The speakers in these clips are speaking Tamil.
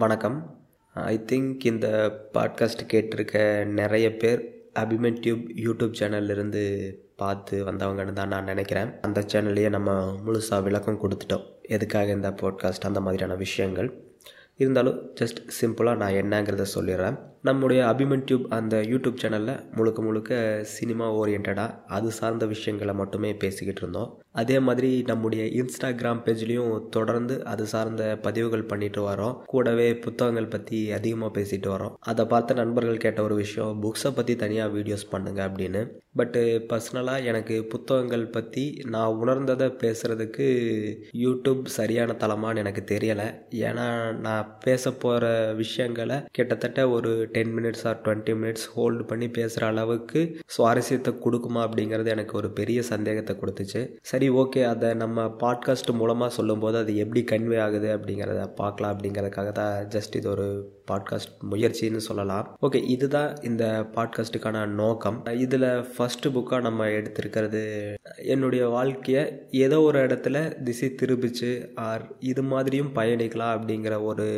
வணக்கம். ஐ திங்க் இந்த பாட்காஸ்ட் கேட்டிருக்க நிறைய பேர் அபிமன் டியூப் யூடியூப் சேனல்லிருந்து பார்த்து வந்தவங்கன்னு தான் நான் நினைக்கிறேன். அந்த சேனல்லையே நம்ம முழுசாக விளக்கம் கொடுத்துட்டோம். எதுக்காக இந்த பாட்காஸ்ட் அந்த மாதிரியான விஷயங்கள். இருந்தாலும் ஜஸ்ட் சிம்பிளாக நான் என்னங்கிறத சொல்லிடுறேன். நம்முடைய அபிமன் டியூப் அந்த யூடியூப் சேனலில் முழுக்க முழுக்க சினிமா ஓரியன்டாக அது சார்ந்த விஷயங்களை மட்டுமே பேசிக்கிட்டு இருந்தோம். அதே மாதிரி நம்முடைய இன்ஸ்டாகிராம் பேஜ்லேயும் தொடர்ந்து அது சார்ந்த பதிவுகள் பண்ணிட்டு வரோம். கூடவே புத்தகங்கள் பற்றி அதிகமாக பேசிட்டு வரோம். அதை பார்த்த நண்பர்கள் கேட்ட ஒரு விஷயம் புக்ஸை பற்றி தனியாக வீடியோஸ் பண்ணுங்க அப்படின்னு. பட்டு பர்சனலாக எனக்கு புத்தகங்கள் பற்றி நான் உணர்ந்ததை பேசுகிறதுக்கு யூடியூப் சரியான தளமான்னு எனக்கு தெரியலை. ஏன்னா நான் பேச போகிற விஷயங்களை கிட்டத்தட்ட ஒரு ten minutes or twenty minutes hold பண்ணி பேசுகிற அளவுக்கு சுவாரஸ்யத்தை கொடுக்குமா அப்படிங்கிறது எனக்கு ஒரு பெரிய சந்தேகத்தை கொடுத்துச்சு. சரி சரி ஓகே அதை நம்ம பாட்காஸ்ட் மூலமாக சொல்லும்போது அது எப்படி கன்வே ஆகுது அப்படிங்கிறத பார்க்கலாம் அப்படிங்கிறதுக்காக தான் ஜஸ்ட் இது ஒரு பாட்காஸ்ட் முயற்சின்னு சொல்லலாம். ஓகே இதுதான் இந்த பாட்காஸ்ட்டுக்கான நோக்கம். இதில் ஃபஸ்ட்டு புக்காக நம்ம எடுத்திருக்கிறது என்னுடைய வாழ்க்கையை ஏதோ ஒரு இடத்துல திசை திரும்பிச்சு ஆர் இது மாதிரியும் பயணிக்கலாம் அப்படிங்கிற ஒரு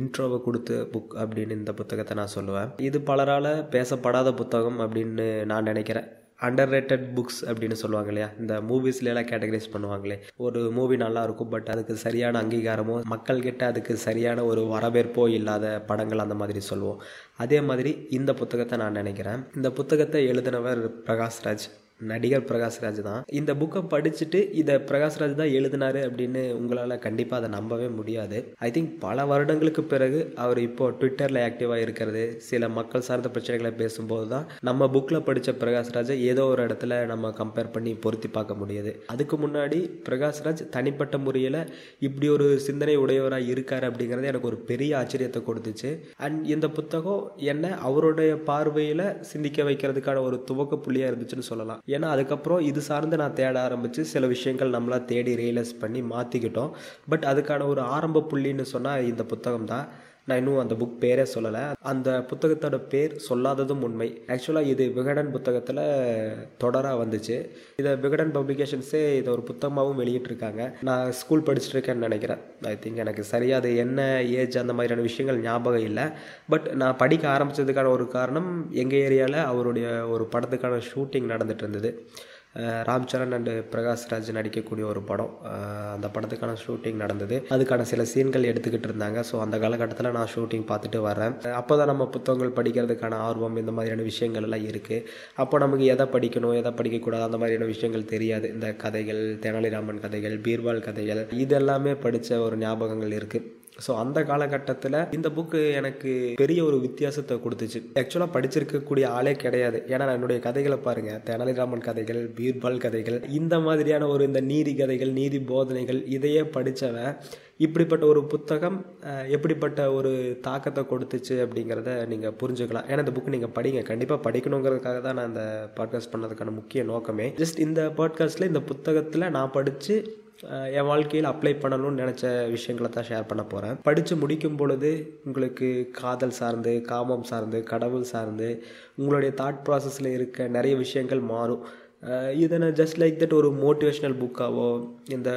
இன்ட்ரோவை கொடுத்த புக் அப்படின்னு இந்த புத்தகத்தை நான் சொல்லுவேன். இது பலரால் பேசப்படாத புத்தகம் அப்படின்னு நான் நினைக்கிறேன். அண்டர் ரேட்டட் புக்ஸ் அப்படின்னு சொல்லுவாங்க இல்லையா இந்த மூவிஸ்லாம் கேட்டகரைஸ் பண்ணுவாங்களே. ஒரு மூவி நல்லா இருக்கும் பட் அதுக்கு சரியான அங்கீகாரமோ மக்கள்கிட்ட அதுக்கு சரியான ஒரு வரவேற்போ இல்லாத படங்கள் அந்த மாதிரி சொல்லுவோம். அதே மாதிரி இந்த புத்தகத்தை நான் நினைக்கிறேன். இந்த புத்தகத்தை எழுதினவர் பிரகாஷ்ராஜ். நடிகர் பிரகாஷ்ராஜ் தான். இந்த புக்கை படிச்சுட்டு இதை பிரகாஷ்ராஜ் தான் எழுதினாரு அப்படின்னு உங்களால் கண்டிப்பாக அதை நம்பவே முடியாது. ஐ திங்க் பல வருடங்களுக்கு பிறகு அவர் இப்போ ட்விட்டரில் ஆக்டிவாக இருக்கிறது. சில மக்கள் சார்ந்த பிரச்சனைகளை பேசும்போது தான் நம்ம புக்கில் படித்த பிரகாஷ்ராஜை ஏதோ ஒரு இடத்துல நம்ம கம்பேர் பண்ணி பொருத்தி பார்க்க முடியுது. அதுக்கு முன்னாடி பிரகாஷ்ராஜ் தனிப்பட்ட முறையில் இப்படி ஒரு சிந்தனை உடையவராக இருக்கார் அப்படிங்கிறது எனக்கு ஒரு பெரிய ஆச்சரியத்தை கொடுத்துச்சு. அண்ட் இந்த புத்தகம் என்ன அவருடைய பார்வையில் சிந்திக்க வைக்கிறதுக்கான ஒரு துவக்க புள்ளியாக இருந்துச்சுன்னு சொல்லலாம். ஏன்னா அதுக்கப்புறம் இது சார்ந்து நான் தேட ஆரம்பித்து சில விஷயங்கள் நம்மளாக தேடி ரியலைஸ் பண்ணி மாற்றிக்கிட்டோம் பட் அதுக்கான ஒரு ஆரம்ப புள்ளின்னு சொன்னால் இந்த புத்தகம் தான் நான் இன்னும் அந்த புக் பேரே சொல்லலை. அந்த புத்தகத்தோட பேர் சொல்லாததும் உண்மை. ஆக்சுவலாக இது விகடன் புத்தகத்தில் தொடராக வந்துச்சு. இதை விகடன் பப்ளிகேஷன்ஸே இதை ஒரு புத்தகமாகவும் வெளியிட்டிருக்காங்க. நான் ஸ்கூல் படிச்சுட்ருக்கேன்னு நினைக்கிறேன். ஐ திங்க் எனக்கு சரியாக அது என்ன ஏஜ் அந்த மாதிரியான விஷயங்கள் ஞாபகம் இல்லை. பட் நான் படிக்க ஆரம்பித்ததுக்கான ஒரு காரணம் எங்கள் ஏரியாவில் அவருடைய ஒரு படத்துக்கான ஷூட்டிங் நடந்துகிட்டு இருந்தது. ராம் சரண் அண்டு பிரகாஷ்ராஜ் நடிக்கக்கூடிய ஒரு படம். அந்த படத்துக்கான ஷூட்டிங் நடந்தது. அதுக்கான சில சீன்கள் எடுத்துக்கிட்டு இருந்தாங்க. ஸோ அந்த காலகட்டத்தில் நான் ஷூட்டிங் பார்த்துட்டு வரேன் அப்போ தான் நம்ம புத்தகங்கள் படிக்கிறதுக்கான ஆர்வம் இந்த மாதிரியான விஷயங்கள் எல்லாம் இருக்குது அப்போ நமக்கு எதை படிக்கணும் எதை படிக்கக்கூடாது அந்த மாதிரியான விஷயங்கள் தெரியாது. இந்த கதைகள் தெனாலிராமன் கதைகள் பீர்பால் கதைகள் இதெல்லாமே படித்த ஒரு ஞாபகங்கள் இருக்குது ஸோ அந்த காலகட்டத்தில் இந்த புக்கு எனக்கு பெரிய ஒரு வித்தியாசத்தை கொடுத்துச்சு. ஆக்சுவலாக படிச்சிருக்கக்கூடிய ஆளே கிடையாது. ஏன்னா நான் என்னுடைய கதைகளை பாருங்கள் தெனாலிராமன் கதைகள் பீர்பால் கதைகள் இந்த மாதிரியான ஒரு இந்த நீதி கதைகள் நீதி போதனைகள் இதையே படித்தவன் இப்படிப்பட்ட ஒரு புத்தகம் எப்படிப்பட்ட ஒரு தாக்கத்தை கொடுத்துச்சு அப்படிங்கிறத நீங்கள் புரிஞ்சுக்கலாம். ஏன்னா இந்த புக்கு நீங்கள் படிங்க. கண்டிப்பாக படிக்கணுங்கிறதுக்காக தான் நான் இந்த பாட்காஸ்ட் பண்ணதுக்கான முக்கிய நோக்கமே. ஜஸ்ட் இந்த பாட்காஸ்ட்டில் இந்த புத்தகத்தில் நான் படித்து என் வாழ்க்கையில் அப்ளை பண்ணணும்னு நினச்ச விஷயங்களை தான் ஷேர் பண்ண போகிறேன் படித்து முடிக்கும் பொழுது உங்களுக்கு காதல் சார்ந்து காமம் சார்ந்து கடவுள் சார்ந்து உங்களுடைய தாட் ப்ராசஸில் இருக்க நிறைய விஷயங்கள் மாறும். இதை ஜஸ்ட் லைக் தட் ஒரு மோட்டிவேஷ்னல் புக்காவோ இந்த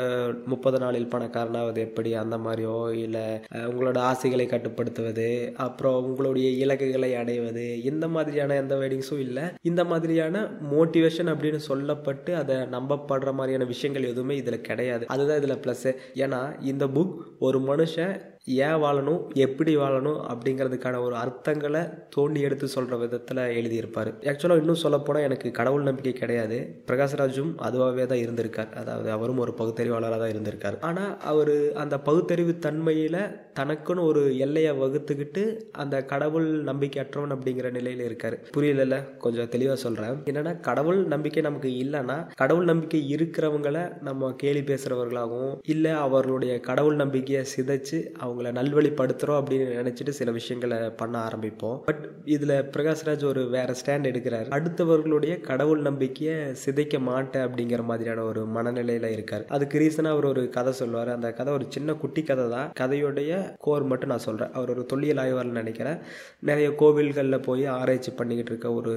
முப்பது நாளில் பணக்காரனாவது எப்படி அந்த மாதிரியோ இல்லை உங்களோட ஆசைகளை கட்டுப்படுத்துவது அப்புறம் உங்களுடைய இலக்குகளை அடைவது இந்த மாதிரியான எந்த வெட்டிங்ஸும் இல்லை. இந்த மாதிரியான மோட்டிவேஷன் அப்படின்னு சொல்லப்பட்டு அதை நம்பப்படுற மாதிரியான விஷயங்கள் எதுவுமே இதில் கிடையாது. அதுதான் இதில் ப்ளஸ்ஸு ஏன்னா இந்த புக் ஒரு மனுஷன் ஏன் வாழணும் எப்படி வாழணும் அப்படிங்கிறதுக்கான ஒரு அர்த்தங்களை தோண்டி எடுத்து சொல்கிற விதத்தில் எழுதியிருப்பார். ஆக்சுவலாக இன்னும் சொல்லப்போனால் எனக்கு கடவுள் நம்பிக்கை கிடையாது. பிரகாஷ்ராஜும் அதுவாகவே தான் இருந்திருக்கார். அதாவது அவரும் ஒரு பகுத்தறிவாளராக தான் இருந்திருக்கார். ஆனால் அவர் அந்த பகுத்தறிவு தன்மையில் தனக்குன்னு ஒரு எல்லையை வகுத்துக்கிட்டு அந்த கடவுள் நம்பிக்கையற்றவன் அப்படிங்கிற நிலையில் இருக்கார். புரியல கொஞ்சம் தெளிவாக சொல்கிறேன் என்னென்னா கடவுள் நம்பிக்கை நமக்கு இல்லைன்னா கடவுள் நம்பிக்கை இருக்கிறவங்கள நம்ம கேலி பேசுகிறவர்களாகவும் இல்லை அவர்களுடைய கடவுள் நம்பிக்கையை சிதைச்சு அவங்கள நல்வழிப்படுத்துகிறோம் அப்படின்னு நினச்சிட்டு சில விஷயங்களை பண்ண ஆரம்பிப்போம். பட் இதில் பிரகாஷ்ராஜ் ஒரு வேறு ஸ்டாண்ட் எடுக்கிறார். அடுத்தவர்களுடைய கடவுள் நம்பிக்கையை சிதைக்க மாட்டேன் அப்படிங்கிற மாதிரியான ஒரு மனநிலையில் இருக்கார். அதுக்கு ரீசனாக அவர் ஒரு கதை சொல்லுவார். அந்த கதை ஒரு சின்ன குட்டி கதை தான். கதையுடைய கோர் மட்டும் நான் சொல்கிறேன் அவர் ஒரு தொல்லியல் ஆய்வாளர் நினைக்கிறேன். நிறைய கோவில்களில் போய் ஆராய்ச்சி பண்ணிக்கிட்டு இருக்க ஒரு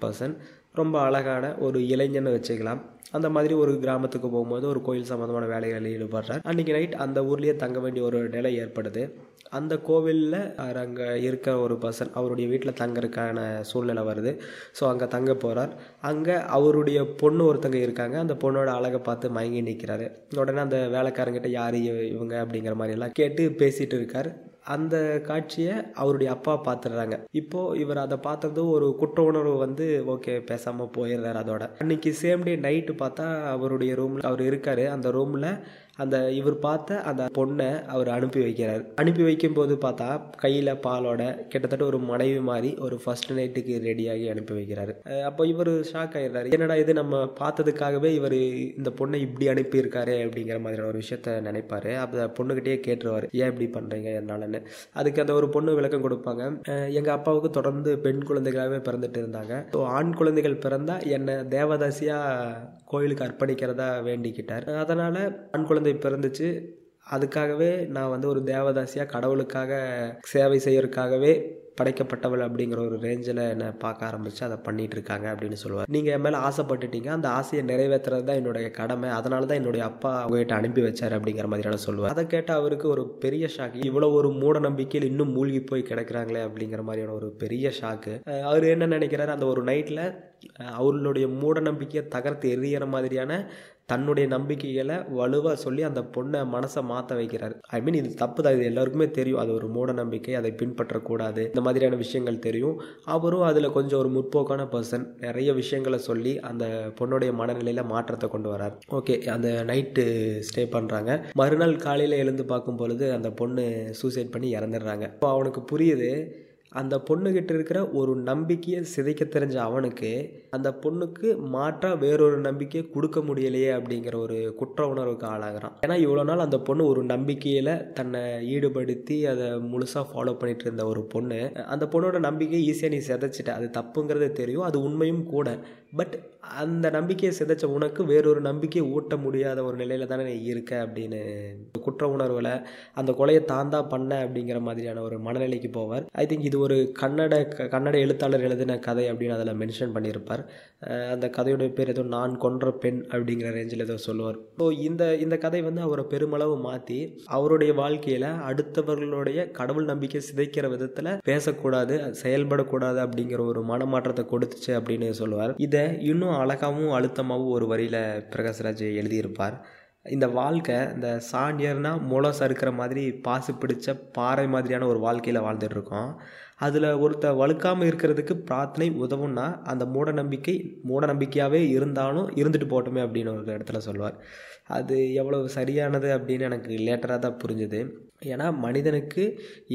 பர்சன் ரொம்ப அழகான ஒரு இளைஞன் வச்சுக்கலாம். அந்த மாதிரி ஒரு கிராமத்துக்கு போகும்போது ஒரு கோயில் சம்மந்தமான வேலைகளில் ஈடுபடுறார். அன்றைக்கி நைட் அந்த ஊர்லேயே தங்க வேண்டிய ஒரு நிலை ஏற்படுது. அந்த கோவிலில் அங்கே இருக்க ஒரு பர்சன் அவருடைய வீட்டில் தங்கறதுக்கான சூழ்நிலை வருது. ஸோ அங்கே தங்க போகிறார் அங்கே அவருடைய பொண்ணு ஒருத்தங்க இருக்காங்க. அந்த பொண்ணோட அழகை பார்த்து மயங்கி நிற்கிறாரு உடனே அந்த வேலைக்காரங்கிட்ட யார் இவங்க? அப்படிங்கிற மாதிரி எல்லாம் கேட்டு பேசிகிட்டு இருக்கார். அந்த காட்சியை அவருடைய அப்பா பார்த்துடுறாங்க. இப்போ இவர் அதை பார்த்ததும் ஒரு குற்ற உணர்வு வந்து ஓகே பேசாமல் போயிடுறாரு அதோட. அன்னைக்கு சேம் டே நைட்டு பார்த்தா அவருடைய ரூமில் அவர் இருக்காரு. அந்த ரூமில் அந்த இவர் பார்த்த அந்த பொண்ணை அவர் அனுப்பி வைக்கிறார். அனுப்பி வைக்கும்போது பார்த்தா கையில் பாலோட கிட்டத்தட்ட ஒரு மனைவி மாதிரி ஒரு ஃபர்ஸ்ட் நைட்டுக்கு ரெடியாகி அனுப்பி வைக்கிறாரு. அப்போ இவர் ஷாக் ஆயிடுறாரு. என்னடா இது நம்ம பார்த்ததுக்காகவே இவர் இந்த பொண்ணை இப்படி அனுப்பியிருக்காரு அப்படிங்கிற மாதிரியான ஒரு விஷயத்த நினைப்பாரு. அந்த பொண்ணுகிட்டயே கேட்டுருவார் ஏன் இப்படி பண்ணுறீங்க என்னாலன்னு? அதுக்கு அந்த ஒரு பொண்ணு விளக்கம் கொடுப்பாங்க. எங்கள் எங்க அப்பாவுக்கு தொடர்ந்து பெண் குழந்தைகளாகவே பிறந்துட்டு இருந்தாங்க. ஸோ ஆண் குழந்தைகள் பிறந்தா என்னை தேவதாசியா கோயிலுக்கு அர்ப்பணிக்கிறதா வேண்டிக்கிட்டார். அதனால ஆண் குழந்தை பிறந்துச்சு. அதுக்காகவே நான் வந்து ஒரு தேவதாசியாக கடவுளுக்காக சேவை செய்யறதுக்காகவே படைக்கப்பட்டவள் அப்படிங்கிற ஒரு ரேஞ்சில் என்னை பார்க்க ஆரம்பித்து அதை பண்ணிகிட்டு இருக்காங்க அப்படின்னு சொல்லுவார். நீங்கள் என் மேலே ஆசைப்பட்டுட்டீங்க. அந்த ஆசையை நிறைவேற்றுறது தான் என்னுடைய கடமை. அதனால தான் என்னுடைய அப்பா உங்ககிட்ட அனுப்பி வச்சார் அப்படிங்கிற மாதிரியான சொல்லுவார். அதை கேட்ட அவருக்கு ஒரு பெரிய ஷாக் இவ்வளோ ஒரு மூட நம்பிக்கையில் இன்னும் மூழ்கி போய் கிடக்கிறாங்களே அப்படிங்கிற மாதிரியான ஒரு பெரிய ஷாக்கு அவர் என்ன நினைக்கிறாரு? அந்த ஒரு நைட்டில் அவர்களுடைய மூட நம்பிக்கையை தகர்த்து எறிகிற மாதிரியான தன்னுடைய நம்பிக்கைகளை வலுவாக சொல்லி அந்த பொண்ணை மனசை மாற்ற வைக்கிறார். ஐ மீன் இது தப்பு தான். இது எல்லாருக்குமே தெரியும். அது ஒரு மூட நம்பிக்கை. அதை பின்பற்றக்கூடாது. இந்த மாதிரியான விஷயங்கள் தெரியும். அவரும் அதில் கொஞ்சம் ஒரு முற்போக்கான பர்சன் நிறைய விஷயங்களை சொல்லி அந்த பொண்ணுடைய மனநிலையில் மாற்றத்தை கொண்டு வரார். ஓகே அந்த நைட்டு ஸ்டே பண்ணுறாங்க மறுநாள் காலையில் எழுந்து பார்க்கும் பொழுது அந்த பொண்ணு சூசைட் பண்ணி இறந்துடுறாங்க. இப்போ அவனுக்கு புரியுது அந்த பொண்ணுக்கிட்ட இருக்கிற ஒரு நம்பிக்கையை சிதைக்க தெரிஞ்ச அவனுக்கு அந்த பொண்ணுக்கு மாற்றாக வேறொரு நம்பிக்கையை கொடுக்க முடியலையே அப்படிங்கிற ஒரு குற்ற உணர்வுக்கு ஆளாகிறான். ஏன்னா இவ்வளோ நாள் அந்த பொண்ணு ஒரு நம்பிக்கையில் தன்னை ஈடுபடுத்தி அதை முழுசாக ஃபாலோ பண்ணிட்டு இருந்த ஒரு பொண்ணு. அந்த பொண்ணோட நம்பிக்கையை ஈஸியாக நீ சிதைச்சிட்ட. அது தப்புங்கிறது தெரியும் அது உண்மையும் கூட. பட் அந்த நம்பிக்கையை சிதைச்ச உனக்கு வேறொரு நம்பிக்கையை ஊட்ட முடியாத ஒரு நிலையில தானே நீ இருக்க அப்படின்னு. குற்ற உணர்வில் அந்த கொலையை தான் தான் பண்ண அப்படிங்கிற மாதிரியான ஒரு மனநிலைக்கு போவார். ஐ திங்க் இது ஒரு கன்னட க- கன்னட எழுத்தாளர் எழுதின கதை அப்படின்னு அதில் மென்ஷன் பண்ணியிருப்பார். அந்த கதையோட பேர் ஏதோ நான் கொன்ற பெண் அப்படிங்கிற ரேஞ்சில் ஏதோ சொல்லுவார். ஸோ இந்த இந்த கதை வந்து அவரை பெருமளவு மாற்றி அவருடைய வாழ்க்கையில் அடுத்தவர்களுடைய கடவுள் நம்பிக்கை சிதைக்கிற விதத்தில் பேசக்கூடாது செயல்படக்கூடாது அப்படிங்கிற ஒரு மனமாற்றத்தை கொடுத்துச்சு அப்படின்னு சொல்லுவார். இதை இன்னும் அழகாகவும் அழுத்தமாகவும் ஒரு வரியில் பிரகாஷ்ராஜ் எழுதியிருப்பார். இந்த வாழ்க்கை இந்த சாண்டியர்னால் முளை சறுக்கிற மாதிரி பாசு பிடிச்ச பாறை மாதிரியான ஒரு வாழ்க்கையில் வாழ்ந்துட்டுருக்கோம். அதில் ஒருத்த வழுக்காமல் இருக்கிறதுக்கு பிரார்த்தனை உதவும்னா அந்த மூட நம்பிக்கை மூட நம்பிக்கையாகவே இருந்தாலும் இருந்துட்டு போட்டோமே அப்படின்னு ஒரு இடத்துல சொல்லுவார் அது எவ்வளவு சரியானது அப்படின்னு எனக்கு லேட்டராக தான் புரிஞ்சுது. ஏன்னா மனிதனுக்கு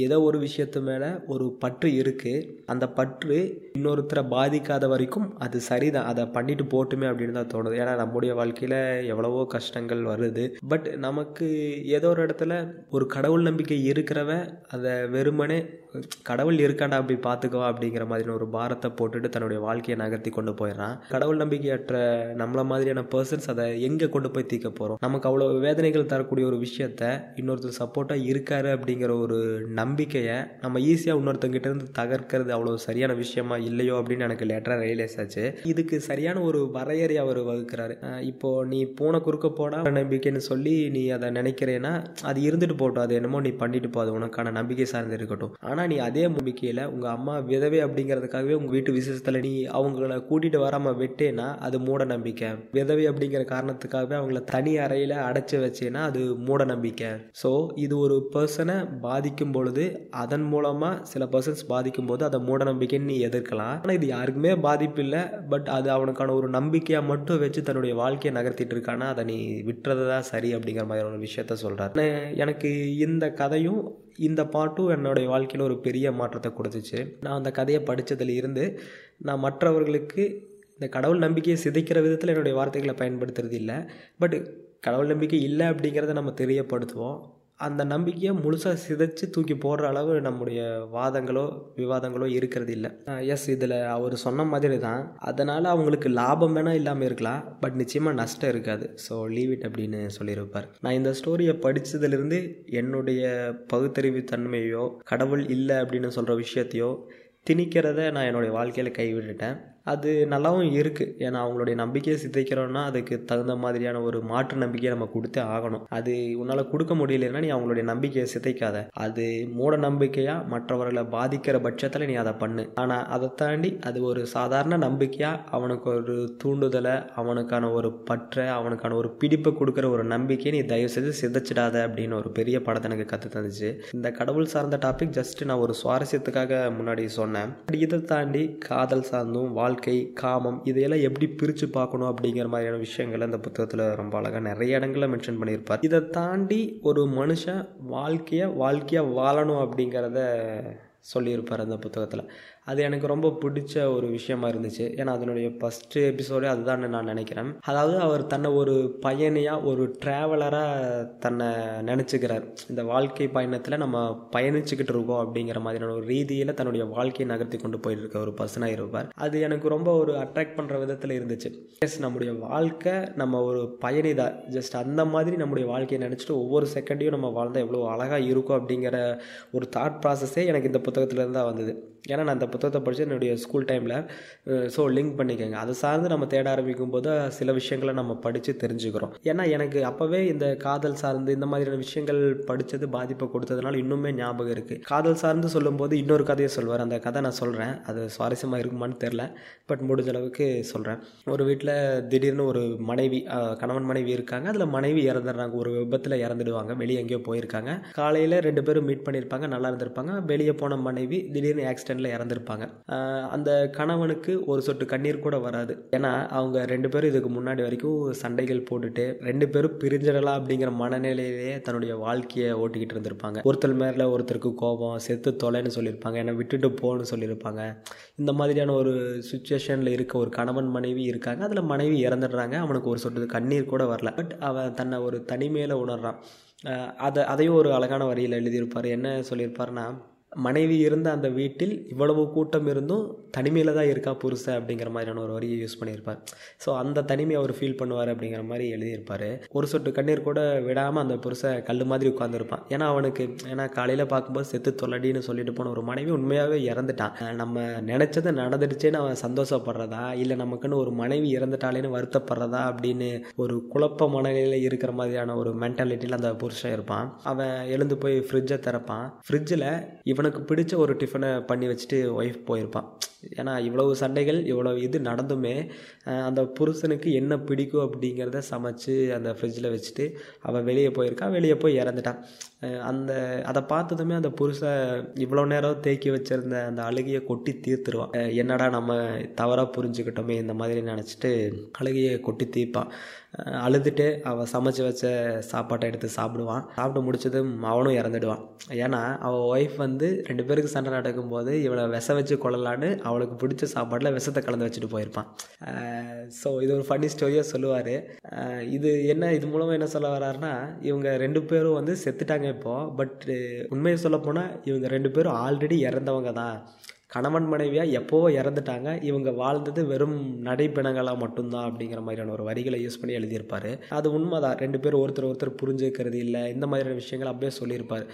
ஏதோ ஒரு விஷயத்து மேலே ஒரு பற்று இருக்குது அந்த பற்று இன்னொருத்தரை பாதிக்காத வரைக்கும் அது சரிதான். அதை பண்ணிட்டு போட்டுமே அப்படின்னு தான் தோணுது. ஏன்னா நம்முடைய வாழ்க்கையில் எவ்வளவோ கஷ்டங்கள் வருது. பட் நமக்கு ஏதோ ஒரு இடத்துல ஒரு கடவுள் நம்பிக்கை இருக்கிறவன் அதை வெறுமனே கடவுள் இருக்காண்டா அப்படி பார்த்துக்கோ அப்படிங்கிற மாதிரியான ஒரு பாரத்தை போட்டுட்டு தன்னுடைய வாழ்க்கையை நகர்த்தி கொண்டு போயிடுறான். கடவுள் நம்பிக்கையற்ற நம்மள மாதிரியான பர்சன்ஸ் அதை எங்கே கொண்டு போய் தீர்க்க போகிறோம் நமக்கு அவ்வளோ வேதனைகள் தரக்கூடிய ஒரு விஷயத்த இன்னொருத்தர் சப்போர்ட்டாக இருக்காரு அப்படிங்கிற ஒரு நம்பிக்கையை நம்ம ஈஸியாக இன்னொருத்தங்கிட்ட இருந்து தகர்க்கிறது அவ்வளோ சரியான விஷயமா இல்லையோ அப்படின்னு எனக்கு லேட்டராக ரியலைஸ் ஆச்சு. இதுக்கு சரியான ஒரு வரையறை அவர் வகுக்கிறாரு. இப்போது இப்போ நீ பூனை குறுக்க போனால் நம்பிக்கைன்னு சொல்லி நீ அதை நினைக்கிறேன்னா அது இருந்துட்டு போட்டோம் அது என்னமோ நீ பண்ணிட்டு போ. அது உனக்கான நம்பிக்கை சார்ந்து இருக்கட்டும். ஆனால் நீ அதே நம்பிக்கையில் உங்கள் அம்மா விதவை அப்படிங்கிறதுக்காகவே உங்கள் வீட்டு விசேஷத்தில் நீ அவங்கள கூட்டிகிட்டு வராமல் விட்டேன்னா அது மூட நம்பிக்கை. விதவை அப்படிங்கிற காரணத்துக்காகவே அவங்கள தனி அறையில் அடைச்சி வச்சேன்னா அது மூட நம்பிக்கை ஸோ இது ஒரு பர்சனை பாதிக்கும் பொழுது அதன் மூலமாக சில பர்சன்ஸ் பாதிக்கும் போது அதை மூட நம்பிக்கைன்னு நீ எதிர்க்கலாம். ஆனால் இது யாருக்குமே பாதிப்பு இல்லை பட் அது அவனுக்கான ஒரு நம்பிக்கையாக மட்டும் வச்சு தன்னுடைய வாழ்க்கையை நகர்த்திட்டு இருக்கானா அதை நீ விட்டுறது தான் சரி அப்படிங்கிற மாதிரி ஒரு விஷயத்த சொல்கிறார் எனக்கு இந்த கதையும் இந்த பாட்டும் என்னுடைய வாழ்க்கையில் ஒரு பெரிய மாற்றத்தை கொடுத்துச்சு. நான் அந்த கதையை படித்ததில் இருந்து நான் மற்றவர்களுக்கு இந்த கடவுள் நம்பிக்கையை சிதைக்கிற விதத்தில் என்னுடைய வார்த்தைகளை பயன்படுத்துறது இல்லை. பட் கடவுள் நம்பிக்கை இல்லை அப்படிங்கிறத நம்ம தெரியப்படுத்துவோம். அந்த நம்பிக்கையை முழுசாக சிதைச்சு தூக்கி போடுற அளவு நம்முடைய வாதங்களோ விவாதங்களோ இருக்கிறது இல்லை. எஸ் இதில் அவர் சொன்ன மாதிரி தான் அதனால் அவங்களுக்கு லாபம் வேணால் இல்லாமல் இருக்கலாம். பட் நிச்சயமாக நஷ்டம் இருக்காது. ஸோ லீவ் இட் அப்படின்னு சொல்லியிருப்பார். நான் இந்த ஸ்டோரியை படித்ததுலேருந்து என்னுடைய பகுத்தறிவு தன்மையோ கடவுள் இல்லை அப்படின்னு சொல்கிற விஷயத்தையோ திணிக்கிறத நான் என்னுடைய வாழ்க்கையில் கைவிட்டுட்டேன். அது நல்லாவும் இருக்குது ஏன்னா அவங்களுடைய நம்பிக்கையை சிதைக்கிறோன்னா அதுக்கு தகுந்த மாதிரியான ஒரு மாற்று நம்பிக்கையை நம்ம கொடுத்தே ஆகணும். அது உன்னால் கொடுக்க முடியலன்னா நீ அவங்களுடைய நம்பிக்கையை சிதைக்காத. அது மூட நம்பிக்கையாக மற்றவர்களை பாதிக்கிற பட்சத்தில் நீ அதை பண்ணு. ஆனால் அதை தாண்டி அது ஒரு சாதாரண நம்பிக்கையாக அவனுக்கு ஒரு தூண்டுதலை அவனுக்கான ஒரு பற்றை அவனுக்கான ஒரு பிடிப்பை கொடுக்குற ஒரு நம்பிக்கையை நீ தயவு செய்து சிதைச்சிடாத அப்படின்னு ஒரு பெரிய படத்தை எனக்கு கற்று தந்துச்சு. இந்த கடவுள் சார்ந்த டாபிக் ஜஸ்ட் நான் ஒரு சுவாரஸ்யத்துக்காக முன்னாடி சொன்னேன். இதை தாண்டி காதல் சார்ந்தும் வாழ்க்கை காமம் இதையெல்லாம் எப்படி பிரித்து பார்க்கணும் அப்படிங்கிற மாதிரியான விஷயங்களை இந்த புத்தகத்தில் ரொம்ப அழகாக நிறைய இடங்களில் மென்ஷன் பண்ணியிருப்பார். இதை தாண்டி ஒரு மனுஷன் வாழ்க்கையை வாழ்க்கையாக வாழணும் அப்படிங்கிறத சொல்லியிருப்பார் அந்த புத்தகத்தில். அது எனக்கு ரொம்ப பிடிச்ச ஒரு விஷயமா இருந்துச்சு. ஏன்னா அதனுடைய ஃபஸ்ட்டு எபிசோடே அதுதான் நான் நினைக்கிறேன். அதாவது அவர் தன்னை ஒரு பயணியாக ஒரு ட்ராவலராக தன்னை நினச்சிக்கிறார். இந்த வாழ்க்கை பயணத்தில் நம்ம பயணிச்சுக்கிட்டு இருக்கோம் அப்படிங்கிற மாதிரியான ஒரு ரீதியில் தன்னுடைய வாழ்க்கையை நகர்த்தி கொண்டு போயிருக்க ஒரு பர்சனாக இருப்பார். அது எனக்கு ரொம்ப ஒரு அட்ராக்ட் பண்ணுற விதத்தில் இருந்துச்சு. எஸ் நம்முடைய வாழ்க்கை நம்ம ஒரு பயணி தான். ஜஸ்ட் அந்த மாதிரி நம்முடைய வாழ்க்கையை நினச்சிட்டு ஒவ்வொரு செகண்டையும் நம்ம வாழ்ந்தால் எவ்வளோ அழகாக இருக்கும் அப்படிங்கிற ஒரு தாட் ப்ராசஸே எனக்கு இந்த புத்தகத்துலேருந்து தான் வந்தது. ஏன்னா நான் அந்த புத்தகத்தை படித்து என்னுடைய ஸ்கூல் டைமில் ஸோ லிங்க் பண்ணிக்கோங்க. அதை சார்ந்து நம்ம தேட ஆரம்பிக்கும் போது சில விஷயங்களை நம்ம படித்து தெரிஞ்சுக்கிறோம். ஏன்னா எனக்கு அப்போவே இந்த காதல் சார்ந்து இந்த மாதிரியான விஷயங்கள் படித்தது பாதிப்பை கொடுத்ததுனால இன்னுமே ஞாபகம் இருக்குது காதல் சார்ந்து சொல்லும்போது இன்னொரு கதையை சொல்வார். அந்த கதை நான் சொல்கிறேன் அது சுவாரஸ்யமாக இருக்குமான்னு தெரில பட் முடிஞ்ச அளவுக்கு சொல்கிறேன் ஒரு வீட்டில் திடீர்னு ஒரு மனைவி கணவன் மனைவி இருக்காங்க. அதில் மனைவி இறந்துடுறாங்க. ஒரு விபத்தில் இறந்துடுவாங்க. வெளியே எங்கேயோ போயிருக்காங்க. காலையில் ரெண்டு பேரும் மீட் பண்ணியிருப்பாங்க. நல்லா இருந்திருப்பாங்க. வெளியே போன மனைவி திடீர்னு ஆக்சிடென்ட்டில் இறந்துருப்பாங்க. அந்த கணவனுக்கு ஒரு சொட்டு கண்ணீர் கூட வராது. ஏன்னா அவங்க ரெண்டு பேரும் இதுக்கு முன்னாடி வரைக்கும் சண்டைகள் போட்டுட்டு ரெண்டு பேரும் பிரிஞ்சிடலாம் அப்படிங்கிற மனநிலையிலேயே தன்னுடைய வாழ்க்கையை ஓட்டிக்கிட்டு இருந்திருப்பாங்க. ஒருத்தர் மேலே ஒருத்தருக்கு கோபம் செத்து தொலைன்னு சொல்லியிருப்பாங்க. என்னை விட்டுட்டு போன்னு சொல்லியிருப்பாங்க. இந்த மாதிரியான ஒரு சுச்சுவேஷனில் இருக்க ஒரு கணவன் மனைவி இருக்காங்க. அதில் மனைவி இறந்துடுறாங்க. அவனுக்கு ஒரு சொட்டு கண்ணீர் கூட வரல. பட் அவன் தன்னை ஒரு தனிமையில் உணர்றான். அதை அதையும் ஒரு அழகான வரியில் எழுதியிருப்பார். என்ன சொல்லியிருப்பாருன்னா மனைவி இருந்த அந்த வீட்டில் இவ்வளவு கூட்டம் இருந்தும் தனிமையில் தான் இருக்கா புருஷன் அப்படிங்கிற மாதிரியான ஒரு வரியை யூஸ் பண்ணியிருப்பார். ஸோ அந்த தனிமையை அவர் ஃபீல் பண்ணுவார் அப்படிங்கிற மாதிரி எழுதியிருப்பார். ஒரு சொட்டு கண்ணீர் கூட விடாமல் அந்த புருஷன் கல் மாதிரி உட்காந்துருப்பான் ஏன்னா அவனுக்கு ஏன்னா காலையில் பார்க்கும்போது செத்து தொல்லடின்னு சொல்லிட்டு போன ஒரு மனைவி உண்மையாகவே இறந்துட்டான். நம்ம நினச்சது நடந்துடுச்சேன்னு அவன் சந்தோஷப்படுறதா? இல்லை நமக்குன்னு ஒரு மனைவி இறந்துட்டாலேன்னு வருத்தப்படுறதா? அப்படின்னு ஒரு குழப்ப மனநிலையில் இருக்கிற மாதிரியான ஒரு மென்டாலிட்டியில் அந்த புருஷன் இருப்பான். அவன் எழுந்து போய் ஃப்ரிட்ஜை திறப்பான். ஃப்ரிட்ஜில் இவன் இவனுக்கு பிடிச்ச ஒரு டிஃபனை பண்ணி வச்சுட்டு ஒய்ஃப் போயிருப்பான். ஏன்னா இவ்வளவு சண்டைகள் இவ்வளோ இது நடந்துமே அந்த புருஷனுக்கு என்ன பிடிக்கும் அப்படிங்கிறத சமைச்சு அந்த ஃப்ரிட்ஜில் வச்சுட்டு அவன் வெளியே போயிருக்கான் வெளியே போய் இறந்துட்டான். அந்த அதை பார்த்ததுமே அந்த புருஷை இவ்வளோ நேரம் தேக்கி வச்சிருந்த அந்த அழுகையை கொட்டி தீர்த்துருவான். என்னடா நம்ம தவறாக புரிஞ்சுக்கிட்டோமே இந்த மாதிரி நினச்சிட்டு அழுகையை கொட்டி தீர்ப்பான். அழுதுட்டு அவள் சமைச்சு வச்ச சாப்பாட்டை எடுத்து சாப்பிடுவான். சாப்பிட்டு முடிச்சதும் அவனும் இறந்துடுவான். ஏன்னா அவள் ஒய்ஃப் வந்து ரெண்டு பேருக்கு சண்டை நடக்கும்போது இவளை விஷ வச்சு கொள்ளலான்னு அவளுக்கு பிடிச்ச சாப்பாட்டில் விஷத்தை கலந்து வச்சுட்டு போயிருப்பான். ஸோ இது ஒரு ஃபன்னி ஸ்டோரியாக சொல்லுவார். இது என்ன இது மூலமாக என்ன சொல்ல வர்றாருன்னா இவங்க ரெண்டு பேரும் வந்து செத்துட்டாங்க இப்போது பட் உண்மையை சொல்ல போனால் இவங்க ரெண்டு பேரும் ஆல்ரெடி இறந்தவங்க தான் கணவன் மனைவியாக எப்போவோ இறந்துட்டாங்க. இவங்க வாழ்ந்தது வெறும் நடைப்பிணங்களாக மட்டும்தான் அப்படிங்கிற மாதிரியான ஒரு வரிகளை யூஸ் பண்ணி எழுதியிருப்பார். அது உண்மைதான். ரெண்டு பேரும் ஒருத்தர் ஒருத்தர் புரிஞ்சுக்கிறது இல்லை. இந்த மாதிரியான விஷயங்கள் அப்படியே சொல்லியிருப்பார்.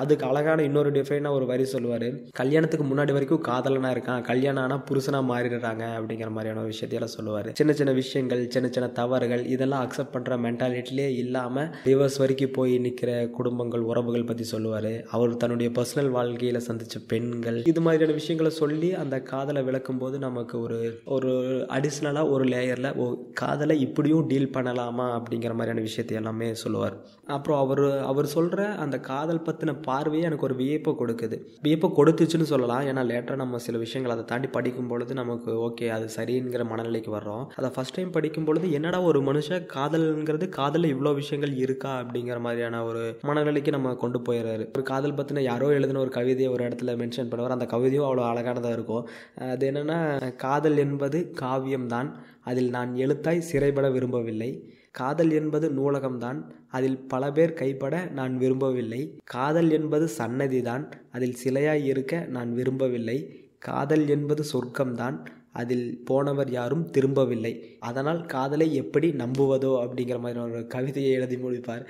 அதுக்கு அழகான இன்னொரு டிஃபைனாக ஒரு வரி சொல்லுவார். கல்யாணத்துக்கு முன்னாடி வரைக்கும் காதலனாக இருக்கான். கல்யாணம் ஆனால் புருஷனாக மாறிடுறாங்க அப்படிங்கிற மாதிரியான ஒரு விஷயத்தையெல்லாம் சொல்லுவார். சின்ன சின்ன விஷயங்கள் சின்ன சின்ன தவறுகள் இதெல்லாம் அக்செப்ட் பண்ணுற மென்டாலிட்டிலே இல்லாமல் ரிவர்ஸ் வரைக்கும் போய் நிற்கிற குடும்பங்கள் உறவுகள் பற்றி சொல்லுவார். அவர் தன்னுடைய பர்சனல் வாழ்க்கையில் சந்தித்த பெண்கள் இது மாதிரியான விஷயங்களை சொல்லி அந்த காதலை விளக்கும் போது நமக்கு ஒரு ஒரு அடிஷ்னலாக ஒரு லேயரில் ஓ காதலை இப்படியும் டீல் பண்ணலாமா அப்படிங்கிற மாதிரியான விஷயத்தை எல்லாமே சொல்லுவார். அப்புறம் அவர் அவர் சொல்கிற அந்த காதல் பற்றின பார்வையே எனக்கு ஒரு வியப்பை கொடுக்குது. வியப்பை கொடுத்துச்சுன்னு சொல்லலாம். ஏன்னா லேட்டராக நம்ம சில விஷயங்கள் அதை தாண்டி படிக்கும் பொழுது நமக்கு ஓகே அது சரிங்கிற மனநிலைக்கு வர்றோம். அதை ஃபஸ்ட் டைம் படிக்கும் பொழுது என்னடா ஒரு மனுஷன் காதல்ங்கிறது காதலில் இவ்வளோ விஷயங்கள் இருக்கா அப்படிங்கிற மாதிரியான ஒரு மனநிலைக்கு நம்ம கொண்டு போயிடுறாரு. ஒரு காதல் பற்றின யாரோ எழுதின ஒரு கவிதையை ஒரு இடத்துல மென்ஷன் பண்ணுவார். அந்த கவிதையும் அவ்வளோ அழகானதாக இருக்கும். அது என்னென்னா காதல் என்பது காவியம்தான். அதில் நான் எழுத்தாய் சிறைபட விரும்பவில்லை. காதல் என்பது நூலகம்தான். அதில் பல பேர் கைப்பட நான் விரும்பவில்லை. காதல் என்பது சன்னதிதான். அதில் சிலையாய் இருக்க நான் விரும்பவில்லை. காதல் என்பது சொர்க்கம்தான். அதில் போனவர் யாரும் திரும்பவில்லை. அதனால் காதலை எப்படி நம்புவதோ அப்படிங்கிற மாதிரி ஒரு கவிதையை எழுதி முடிப்பார்.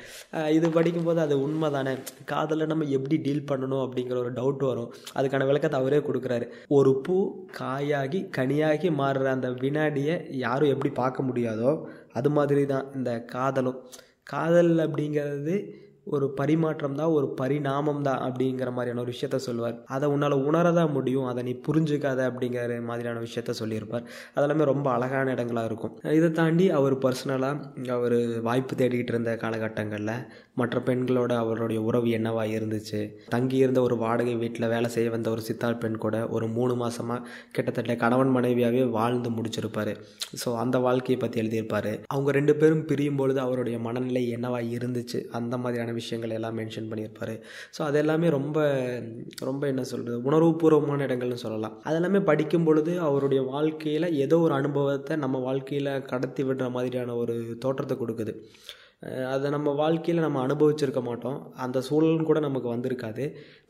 இது படிக்கும்போது அது உண்மை தானே காதலை நம்ம எப்படி டீல் பண்ணணும் அப்படிங்கிற ஒரு டவுட் வரும். அதுக்கான விளக்கத்தை அவரே கொடுக்குறாரு. ஒரு பூ காயாகி கனியாகி மாறுற அந்த வினாடியை யாரும் எப்படி பார்க்க முடியாதோ அது மாதிரி தான் இந்த காதலும். காதல் அப்படிங்கிறது ஒரு பரிமாற்றம் தான் ஒரு பரிணாமம் தான் அப்படிங்கிற மாதிரியான ஒரு விஷயத்த சொல்லுவார் அதை உன்னால் உணரதான் முடியும் அதை நீ புரிஞ்சுக்காத அப்படிங்கிற மாதிரியான விஷயத்த சொல்லியிருப்பார். அதெல்லாமே ரொம்ப அழகான இடங்களாக இருக்கும். இதை தாண்டி அவர் பர்சனலாக அவர் வாய்ப்பு தேடிக்கிட்டு இருந்த காலகட்டங்களில் மற்ற பெண்களோட அவருடைய உறவு என்னவாக இருந்துச்சு? தங்கி இருந்த ஒரு வாடகை வீட்டில் வேலை செய்ய வந்த ஒரு சித்தாள் பெண் கூட ஒரு மூணு மாதமாக கிட்டத்தட்ட கணவன் மனைவியாகவே வாழ்ந்து முடிச்சிருப்பார். ஸோ அந்த வாழ்க்கையை பற்றி எழுதியிருப்பார். அவங்க ரெண்டு பேரும் பிரியும் பொழுது அவருடைய மனநிலை என்னவாக இருந்துச்சு? அந்த மாதிரியான விஷயங்கள் எல்லாம் மென்ஷன் பண்ணியிருப்பார். ஸோ அது எல்லாமே ரொம்ப ரொம்ப என்ன சொல்கிறது உணர்வுபூர்வமான இடங்கள்னு சொல்லலாம். அதெல்லாமே படிக்கும் பொழுது அவருடைய வாழ்க்கையில் ஏதோ ஒரு அனுபவத்தை நம்ம வாழ்க்கையில் கடத்தி விடுற மாதிரியான ஒரு தோற்றத்தை கொடுக்குது. அதை நம்ம வாழ்க்கையில் நம்ம அனுபவிச்சிருக்க மாட்டோம். அந்த சூழலும் கூட நமக்கு வந்திருக்காது.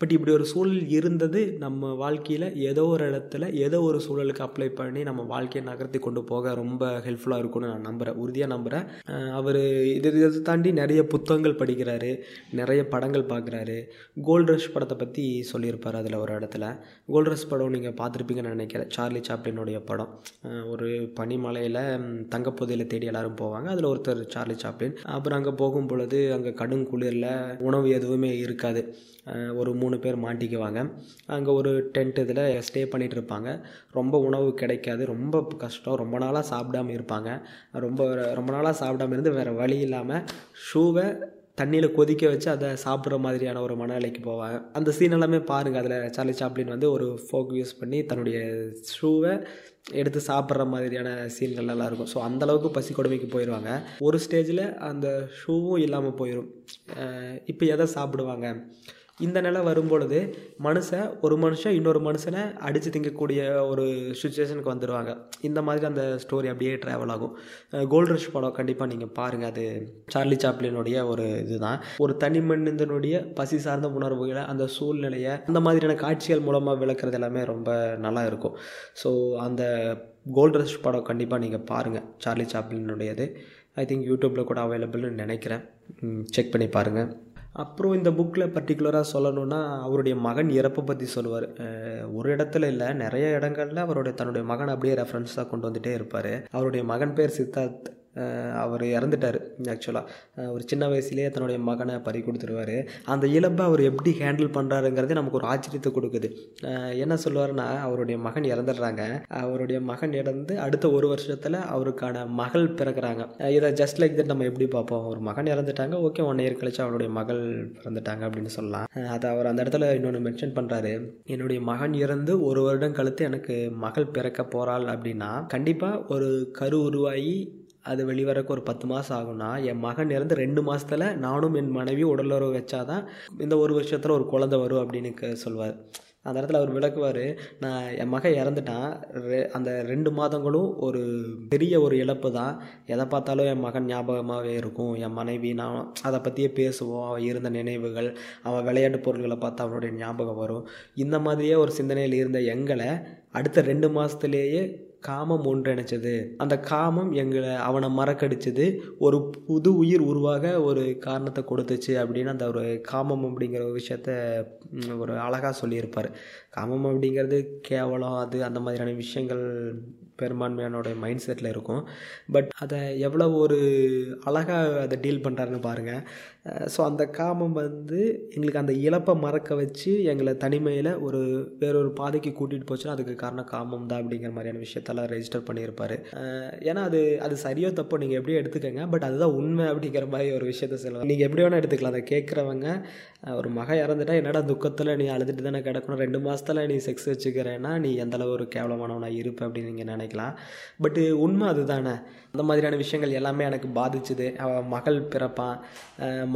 பட் இப்படி ஒரு சூழல் இருந்தது நம்ம வாழ்க்கையில் ஏதோ ஒரு இடத்துல ஏதோ ஒரு சூழலுக்கு அப்ளை பண்ணி நம்ம வாழ்க்கையை நகர்த்தி கொண்டு போக ரொம்ப ஹெல்ப்ஃபுல்லாக இருக்கும்னு நான் நம்புகிறேன் உறுதியாக நம்புகிறேன் அவர் இது இதை தாண்டி நிறைய புத்தகங்கள் படிக்கிறாரு நிறைய படங்கள் பார்க்குறாரு. கோல்ட் ரஷ் படத்தை பற்றி சொல்லியிருப்பார் அதில் ஒரு இடத்துல. கோல்ட் ரஷ் படம் நீங்கள் பார்த்துருப்பீங்கன்னு நினைக்கிறேன். சார்லி சாப்ளினுடைய படம். ஒரு பனிமலையில் தங்கப்போதையில் தேடி எல்லாரும் போவாங்க. அதில் ஒருத்தர் சார்லி சாப்ளின் அப்புறம் அங்கே போகும் பொழுது அங்கே கடும் குளிரில் உணவு எதுவுமே இருக்காது. ஒரு மூணு பேர் மாட்டிக்குவாங்க. அங்கே ஒரு டென்ட் இதில் ஸ்டே பண்ணிகிட்டு இருப்பாங்க. ரொம்ப உணவு கிடைக்காது. ரொம்ப கஷ்டம். ரொம்ப நாளாக சாப்பிடாம இருப்பாங்க. ரொம்ப ரொம்ப நாளாக சாப்பிடாம இருந்து வேறு வழி இல்லாமல் ஷூவை தண்ணியில் கொதிக்க வச்சு அதை சாப்பிட்ற மாதிரியான ஒரு மனநிலைக்கு போவாங்க. அந்த சீன் எல்லாமே பாருங்கள் அதில் சார்லி சாப்ளின் வந்து ஒரு ஃபோக் யூஸ் பண்ணி தன்னுடைய ஷூவை எடுத்து சாப்பிட்ற மாதிரியான சீன்கள் எல்லாம் இருக்கும். ஸோ அந்தளவுக்கு பசி கொடுமைக்கு போயிடுவாங்க ஒரு ஸ்டேஜில் அந்த ஷூவும் இல்லாமல் போயிடும் இப்போ எதை சாப்பிடுவாங்க? இந்த நிலை வரும்பொழுது மனுஷன் ஒரு மனுஷன் இன்னொரு மனுஷனை அடித்து திங்கக்கூடிய ஒரு சுச்சுவேஷனுக்கு வந்துடுவாங்க இந்த மாதிரி அந்த ஸ்டோரி அப்படியே ட்ராவல் ஆகும். கோல்ட் ரஷ் படம் கண்டிப்பாக நீங்கள் பாருங்கள் அது சார்லி சாப்ளினுடைய ஒரு இதுதான். ஒரு தனி மனிதனுடைய பசி சார்ந்த உணர்வுகளை அந்த சூழ்நிலையை அந்த மாதிரியான காட்சிகள் மூலமாக விளக்குறது எல்லாமே ரொம்ப நல்லா இருக்கும். ஸோ அந்த கோல்ட் ரஷ் படம் கண்டிப்பாக நீங்கள் பாருங்கள் சார்லி சாப்ளினுடையது ஐ திங்க் யூடியூப்பில் கூட அவைலபிள்னு நினைக்கிறேன். செக் பண்ணி பாருங்கள் அப்புறம் இந்த புக்கில் பர்டிகுலராக சொல்லணுன்னா அவருடைய மகன் இறப்பை பற்றி சொல்லுவார். ஒரு இடத்துல இல்லை நிறைய இடங்கள்ல அவருடைய தன்னுடைய மகன் அப்படியே ரெஃபரன்ஸாக கொண்டு வந்துகிட்டே இருப்பார். அவருடைய மகன் பேர் சித்தார்த் அவர் இறந்துட்டார் ஆக்சுவலாக ஒரு சின்ன வயசுலேயே தன்னுடைய மகனை பறி கொடுத்துருவார். அந்த இழப்பை அவர் எப்படி ஹேண்டில் பண்ணுறாருங்கிறது நமக்கு ஒரு ஆச்சரியத்தை கொடுக்குது. என்ன சொல்லுவார்னா அவருடைய மகன் இறந்துடுறாங்க. அவருடைய மகன் இறந்து அடுத்த ஒரு வருஷத்தில் அவருக்கான மகள் பிறக்கிறாங்க. இதை ஜஸ்ட் லைக் தட் நம்ம எப்படி பார்ப்போம்? ஒரு மகன் இறந்துட்டாங்க ஓகே ஒன் இயர் கழிச்சு அவருடைய மகள் பிறந்துட்டாங்க அப்படின்னு சொல்லலாம். அதை அவர் அந்த இடத்துல இன்னொன்று மென்ஷன் பண்ணுறாரு என்னுடைய மகன் இறந்து ஒரு வருடம் கழித்து எனக்கு மகள் பிறக்க போகிறாள் அப்படின்னா கண்டிப்பாக ஒரு கரு உருவாகி அது வெளிவரக்கு ஒரு பத்து மாதம் ஆகும்னா என் மகன் இறந்து ரெண்டு மாதத்தில் நானும் என் மனைவியும் உடலுறவு வச்சாதான் இந்த ஒரு வருஷத்தில் ஒரு குழந்தை வரும் அப்படின்னு சொல்வார். அந்த இடத்துல அவர் விளக்குவார் நான் என் மகன் இறந்துட்டான். ரெ- அந்த ரெண்டு மாதங்களும் ஒரு பெரிய ஒரு இழப்பு தான் எதை பார்த்தாலும் என் மகன் ஞாபகமாகவே இருக்கும். என் மனைவி நான் அதை பற்றியே பேசுவோம். அவன் இருந்த நினைவுகள் அவன் விளையாட்டு பொருள்களை பார்த்து அவனுடைய ஞாபகம் வரும். இந்த மாதிரியே ஒரு சிந்தனையில் இருந்த எங்களை அடுத்த ரெண்டு மாதத்துலேயே காமம் ஒன்றிணைச்சது அந்த காமம் எங்களை அவனை மறக்கடிச்சது. ஒரு புது உயிர் உருவாக ஒரு காரணத்தை கொடுத்துச்சு அப்படின்னு அந்த ஒரு காமம் அப்படிங்கிற ஒரு விஷயத்த ஒரு அழகாக சொல்லியிருப்பார். காமம் அப்படிங்கிறது கேவலம் அது அந்த மாதிரியான விஷயங்கள் பெரும்பான்மையானோட மைண்ட் செட்டில் இருக்கும். பட் அதை எவ்வளோ ஒரு அழகாக அதை டீல் பண்ணுறாருன்னு பாருங்கள் ஸோ அந்த காமம் வந்து எங்களுக்கு அந்த இழப்பை மறக்க வச்சு எங்களை தனிமையில் ஒரு வேறொரு பாதைக்கு கூட்டிகிட்டு போச்சுன்னா அதுக்கு காரணம் காமம் தான் அப்படிங்கிற மாதிரியான விஷயத்தெல்லாம் ரெஜிஸ்டர் பண்ணியிருப்பார். ஏன்னா அது அது சரியோ தப்போ நீங்கள் எப்படியோ எடுத்துக்கங்க. பட் அதுதான் உண்மை அப்படிங்கிற மாதிரி ஒரு விஷயத்த சொல்லுவாங்க. நீங்கள் எப்படி வேணால் எடுத்துக்கலாம். அதை கேட்குறவங்க ஒரு மகன் இறந்துட்டா என்னடா துக்கத்தில் நீ அழுதுட்டு தானே கிடக்கணும்? ரெண்டு மாதத்தில் நீ செக்ஸ் வச்சுக்கிறேன்னா நீ எந்தளவு ஒரு கேவலமானவனாக இருப்ப அப்படின்னு நீங்கள் நினைக்கலாம் நினைக்கலாம். பட்டு உண்மை அதுதானே. அந்த மாதிரியான விஷயங்கள் எல்லாமே எனக்கு பாதிச்சுது. அவள் மகள் பிறப்பான்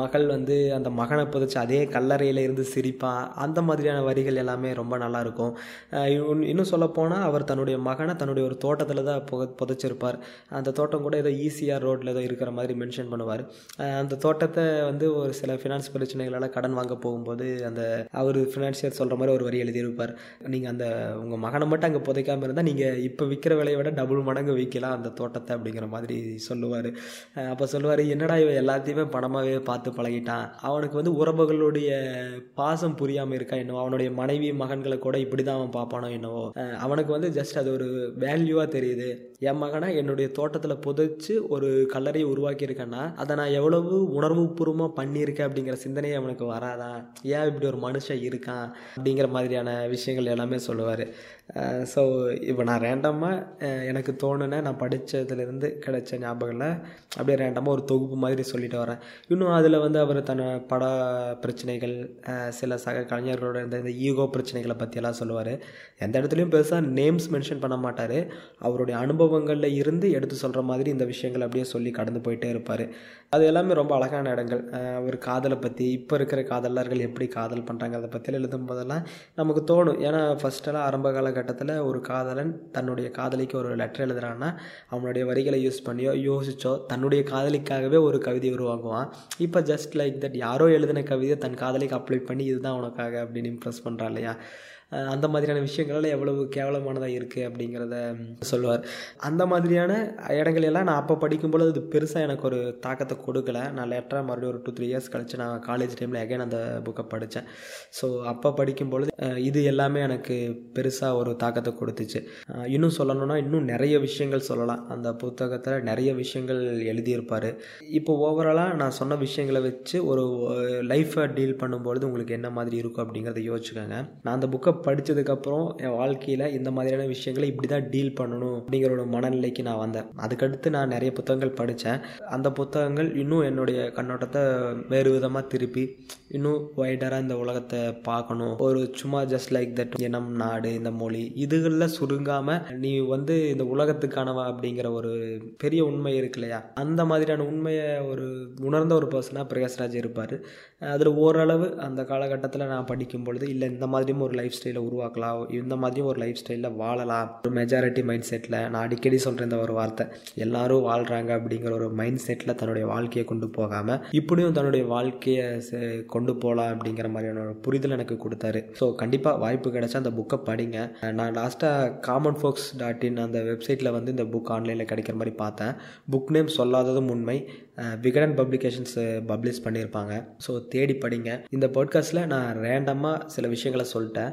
மகள் வந்து அந்த மகனை புதைச்சி அதே கல்லறையில் இருந்து சிரிப்பான் அந்த மாதிரியான வரிகள் எல்லாமே ரொம்ப நல்லாயிருக்கும் இன்னும் சொல்லப்போனால் அவர் தன்னுடைய மகனை தன்னுடைய ஒரு தோட்டத்தில் தான் புக புதைச்சிருப்பார். அந்த தோட்டம் கூட ஏதோ ஈஸியாக ரோட்டில் ஏதோ இருக்கிற மாதிரி மென்ஷன் பண்ணுவார். அந்த தோட்டத்தை வந்து ஒரு சில ஃபினான்ஸ் பிரச்சனைகளால் கடன் வாங்க போகும்போது அந்த அவர் ஃபினான்ஷியர் சொல்கிற மாதிரி ஒரு வரி எழுதியிருப்பார். நீங்கள் அந்த உங்கள் மகனை மட்டும் அங்கே புதைக்காமல் இருந்தால் நீங்கள் இப்போ விற்கிற விலையை விட டபுள் மடங்கு விற்கலாம் அந்த தோட்டத்தை அப்படிங்கிற மாதிரி சொல்லுவார். அப்போ சொல்லுவார் என்னடா இவன் எல்லாத்தையுமே பணமாகவே பார்த்து பழகிட்டான். அவனுக்கு வந்து உறவுகளுடைய பாசம் புரியாமல் இருக்கா என்னவோ? அவனுடைய மனைவி மகன்களை கூட இப்படி தான் அவன் பார்ப்பானோ என்னவோ? அவனுக்கு வந்து ஜஸ்ட் அது ஒரு வேல்யூவாக தெரியுது. என் மகனை என்னுடைய தோட்டத்தில் புதைச்சு ஒரு கல்லறையை உருவாக்கியிருக்கேன்னா அதை நான் எவ்வளவு உணர்வுபூர்வமாக பண்ணியிருக்கேன் அப்படிங்கிற சிந்தனையே அவனுக்கு வராதா? ஏன் இப்படி ஒரு மனுஷன் இருக்கான்? அப்படிங்கிற மாதிரியான விஷயங்கள் எல்லாமே சொல்லுவார். ஸோ இப்போ நான் ரேண்டமாக எனக்கு தோணுன நான் படித்ததுலேருந்து கிடைச்ச ஞாபகங்களை அப்படியே ரேண்டமாக ஒரு தொகுப்பு மாதிரி சொல்லிட்டு வரேன். இன்னும் அதில் வந்து அவர் தன் பட பிரச்சனைகள் சில சக கலைஞர்களோட இந்த இந்த ஈகோ பிரச்சனைகளை பற்றியெல்லாம் சொல்லுவார். எந்த இடத்துலையும் பெருசாக நேம்ஸ் மென்ஷன் பண்ண மாட்டார். அவருடைய அனுபவங்களில் இருந்து எடுத்து சொல்கிற மாதிரி இந்த விஷயங்கள் அப்படியே சொல்லி கடந்து போயிட்டே இருப்பார். அது எல்லாமே ரொம்ப அழகான இடங்கள். அவர் காதலை பற்றி இப்போ இருக்கிற காதலர்கள் எப்படி காதல் பண்ணுறாங்க அதை பற்றியெல்லாம் எழுதும் போதெல்லாம் நமக்கு தோணும். ஏன்னா ஃபஸ்ட்டெல்லாம் ஆரம்ப காலகட்டத்தில் ஒரு காதலன் தன்னுடைய காதலிக்கு ஒரு லெட்டர் எழுதுகிறான்னா அவனுடைய வரிகளை யூஸ் பண்ணியோ யோசிச்சோ தன்னுடைய காதலிக்காகவே ஒரு கவிதை உருவாக்குவான். இப்போ ஜஸ்ட் லைக் தட் யாரோ எழுதின கவிதையை தன் காதலிக்கு அப்ளை பண்ணி இதுதான் உனக்காக அப்படின்னு இம்ப்ரெஸ் பண்ணுறான் இல்லையா? அந்த மாதிரியான விஷயங்கள்லாம் எவ்வளவு கேவலமானதாக இருக்குது அப்படிங்கிறத சொல்லுவார். அந்த மாதிரியான இடங்கள் எல்லாம் நான் அப்போ படிக்கும்பொழுது அது பெருசாக எனக்கு ஒரு தாக்கத்தை கொடுக்கல. நான் லேட்டராக மறுபடியும் ஒரு டூ த்ரீ இயர்ஸ் கழிச்சு நான் காலேஜ் டைமில் அகைன் அந்த புக்கை படித்தேன் ஸோ அப்போ படிக்கும்பொழுது இது எல்லாமே எனக்கு பெருசாக ஒரு தாக்கத்தை கொடுத்துச்சு. இன்னும் சொல்லணும்னா இன்னும் நிறைய விஷயங்கள் சொல்லலாம். அந்த புத்தகத்தில் நிறைய விஷயங்கள் எழுதியிருப்பார். இப்போ ஓவராலாக நான் சொன்ன விஷயங்களை வச்சு ஒரு லைஃப்பை டீல் பண்ணும்பொழுது உங்களுக்கு என்ன மாதிரி இருக்கும் அப்படிங்கிறத யோசிச்சுக்கோங்க. நான் அந்த புக்கை படித்ததுக்கப்புறம் என் வாழ்க்கையில் இந்த மாதிரியான விஷயங்களை இப்படி தான் டீல் பண்ணணும் அப்படிங்கிற ஒரு மனநிலைக்கு நான் வந்தேன். அதுக்கடுத்து நான் நிறைய புத்தகங்கள் படித்தேன் அந்த புத்தகங்கள் இன்னும் என்னுடைய கண்ணோட்டத்தை வேறு விதமாக திருப்பி இன்னும் வைடராக இந்த உலகத்தை பார்க்கணும். ஒரு சும்மா ஜஸ்ட் லைக் தட் இனம் நாடு இந்த மொழி இதுகளில் சுருங்காமல் நீ வந்து இந்த உலகத்துக்கானவா அப்படிங்கிற ஒரு பெரிய உண்மை இருக்கு இல்லையா? அந்த மாதிரியான உண்மையை ஒரு உணர்ந்த ஒரு பர்சனாக பிரகாஷ்ராஜ் இருப்பார். அதில் ஓரளவு அந்த காலகட்டத்தில் நான் படிக்கும் பொழுது இல்லை இந்த மாதிரியும் ஒரு லைஃப் ஸ்டைல் உருவாக்கலாம். இந்த மாதிரியும் ஒரு லைஃப் ஸ்டைலில் வாழலாம். ஒரு மெஜாரிட்டி மைண்ட் செட்டில் நான் அடிக்கடி சொல்கிற இந்த ஒரு வார்த்தை எல்லாரும் வாழ்கிறாங்க அப்படிங்கிற ஒரு மைண்ட் செட்டில் தன்னுடைய வாழ்க்கையை கொண்டு போகாமல் இப்படியும் தன்னுடைய வாழ்க்கையை கொண்டு போகலாம் அப்படிங்கிற மாதிரியான ஒரு புரிதல் எனக்கு கொடுத்தாரு. ஸோ கண்டிப்பாக வாய்ப்பு கிடைச்சா அந்த புக்கை படிங்க. நான் லாஸ்ட்டாக காமன் ஃபோக்ஸ் டாட் இன் அந்த வெப்சைட்டில் வந்து இந்த புக் ஆன்லைனில் கிடைக்கிற மாதிரி பார்த்தேன். புக் நேம் சொல்லாததும் உண்மை. விகடன் பப்ளிகேஷன்ஸ் பப்ளிஷ் பண்ணியிருப்பாங்க. ஸோ தேடி படிங்க. இந்த பாட்காஸ்ட்டில் நான் ரேண்டமாக சில விஷயங்களை சொல்லிட்டேன்.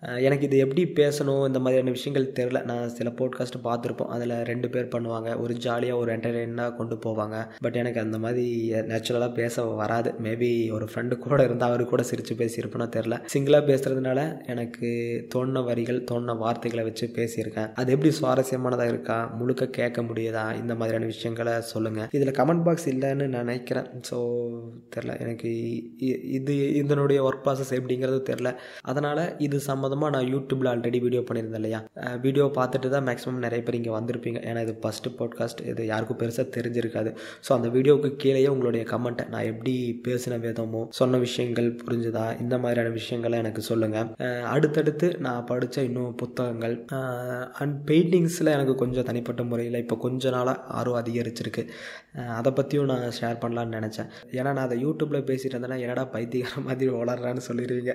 எனக்கு இது எப்படி பேசணும் இந்த மாதிரியான விஷயங்கள் தெரில நான் சில போட்காஸ்ட்டு பார்த்துருப்போம். அதில் ரெண்டு பேர் பண்ணுவாங்க. ஒரு ஜாலியாக ஒரு என்டர்டெயினாக கொண்டு போவாங்க. பட் எனக்கு அந்த மாதிரி நேச்சுரலாக பேச வராது. மேபி ஒரு ஃப்ரெண்டு கூட இருந்தால் அவரு கூட சிரித்து பேசியிருப்பேனோ தெரில சிங்கிளாக பேசுகிறதுனால எனக்கு தோணின வரிகள் தோணின வார்த்தைகளை வச்சு பேசியிருக்கேன். அது எப்படி சுவாரஸ்யமானதாக இருக்கா? முழுக்க கேட்க முடியுதா? இந்த மாதிரியான விஷயங்களை சொல்லுங்கள் இதில் கமெண்ட் பாக்ஸ் இல்லைன்னு நினைக்கிறேன். ஸோ தெரில எனக்கு இ- இது இதனுடைய ஒர்க் ப்ராசஸ் எப்படிங்கிறது தெரில அதனால் இது சம்மந்தமாக நான் யூடியூப்பில் ஆல்ரெடி வீடியோ பண்ணியிருந்தேன் இல்லையா? வீடியோ பார்த்துட்டு தான் மேக்ஸிமம் நிறைய பேர் இங்கே வந்திருப்பீங்க. ஏன்னா இது ஃபஸ்ட்டு பாட்காஸ்ட் இது யாருக்கும் பெருசாக தெரிஞ்சிருக்காது. ஸோ அந்த வீடியோவுக்கு கீழேயே உங்களுடைய கமெண்ட்டை நான் எப்படி பேசின விதமோ சொன்ன விஷயங்கள் புரிஞ்சுதா? இந்த மாதிரியான விஷயங்களை எனக்கு சொல்லுங்கள் அடுத்தடுத்து நான் படித்த இன்னும் புத்தகங்கள் அண்ட் பெயிண்டிங்ஸில் எனக்கு கொஞ்சம் தனிப்பட்ட முறையில் இப்போ கொஞ்ச நாளாக ஆர்வம் அதிகரிச்சிருக்கு. அதை பற்றியும் நான் ஷேர் பண்ணலான்னு நினச்சேன். ஏன்னா நான் அதை யூடியூப்பில் பேசிட்டு இருந்தேன்னா என்னடா பைத்தியக்கார மாதிரி வளர்றான்னு சொல்லிடுவீங்க.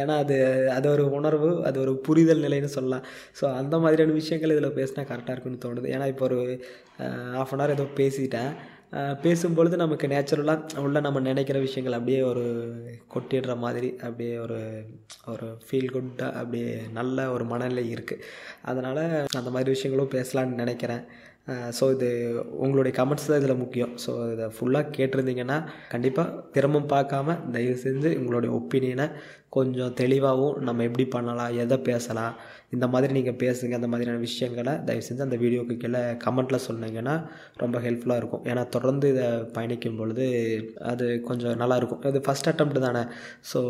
ஏன்னா அது அது ஒரு உணர்வு அது ஒரு புரிதல் நிலைன்னு சொல்லலாம். ஸோ அந்த மாதிரியான விஷயங்கள் இதில் பேசினா கரெக்டாக இருக்குன்னு தோணுது. ஏன்னா இப்போ ஒரு ஆஃப் அன் ஹவர் ஏதோ பேசிட்டேன். பேசும்பொழுது நமக்கு நேச்சுரலாக உள்ள நம்ம நினைக்கிற விஷயங்கள் அப்படியே ஒரு கொட்டிடுற மாதிரி அப்படியே ஒரு ஒரு ஃபீல் குட்டாக அப்படியே நல்ல ஒரு மனநிலை இருக்குது அதனால் அந்த மாதிரி விஷயங்களும் பேசலான்னு நினைக்கிறேன். ஸோ இது உங்களுடைய கமெண்ட்ஸ் தான் இதில் முக்கியம். ஸோ இதை ஃபுல்லாக கேட்டிருந்தீங்கன்னா கண்டிப்பாக திரும்பவும் பார்க்காம தயவு செஞ்சு உங்களுடைய ஒப்பீனியனை கொஞ்சம் தெளிவாகவும் நம்ம எப்படி பண்ணலாம் எதை பேசலாம் இந்த மாதிரி நீங்கள் பேசுங்க அந்த மாதிரியான விஷயங்களை தயவு செஞ்சு அந்த வீடியோக்கு கீழே கமெண்ட்டில் சொன்னீங்கன்னா ரொம்ப ஹெல்ப்ஃபுல்லாக இருக்கும். ஏன்னா தொடர்ந்து இதை பயணிக்கும் பொழுது அது கொஞ்சம் நல்லாயிருக்கும் இது ஃபஸ்ட் அட்டம் தானே. ஸோ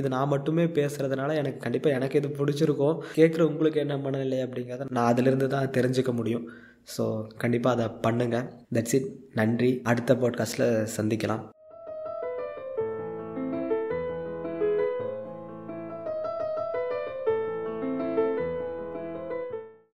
இது நான் மட்டுமே பேசுகிறதுனால எனக்கு கண்டிப்பாக எனக்கு இது பிடிச்சிருக்கும் கேட்குற உங்களுக்கு என்ன மனநிலை அப்படிங்கிறத நான் அதிலிருந்து தான் தெரிஞ்சுக்க முடியும். ஸோ கண்டிப்பாக அதை பண்ணுங்கள் தட்ஸ் இட் நன்றி. அடுத்த பாட்காஸ்ட்டில் சந்திக்கலாம்.